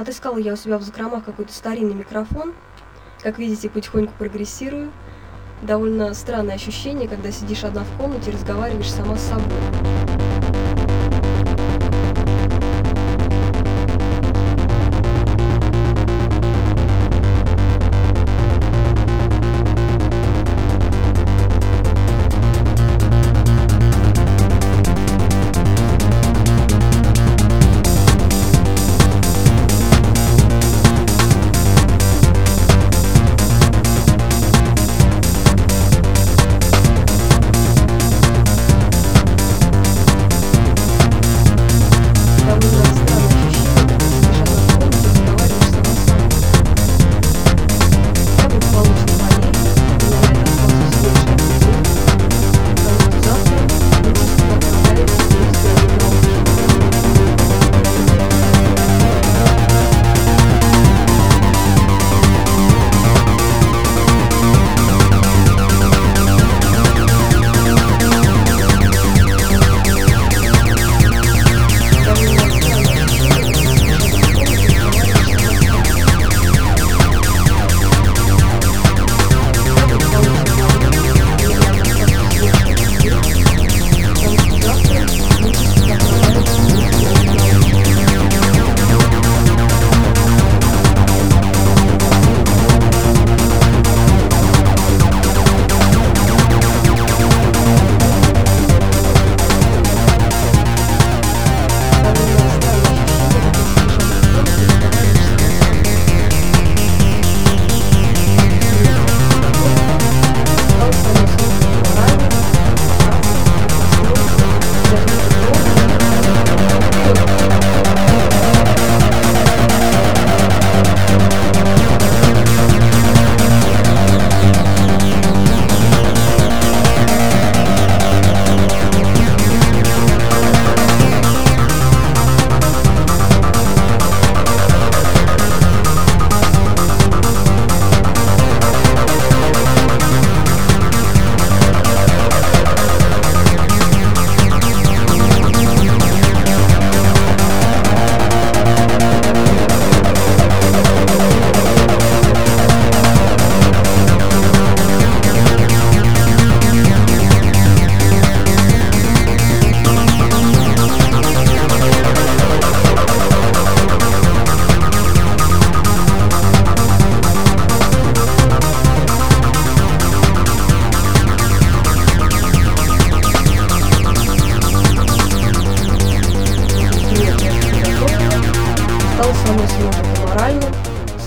Отыскала я у себя в закромах какой-то старинный микрофон. Как видите, потихоньку прогрессирую. Довольно странное ощущение, когда сидишь одна в комнате и разговариваешь сама с собой.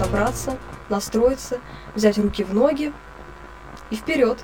собраться, настроиться, взять руки в ноги и вперед.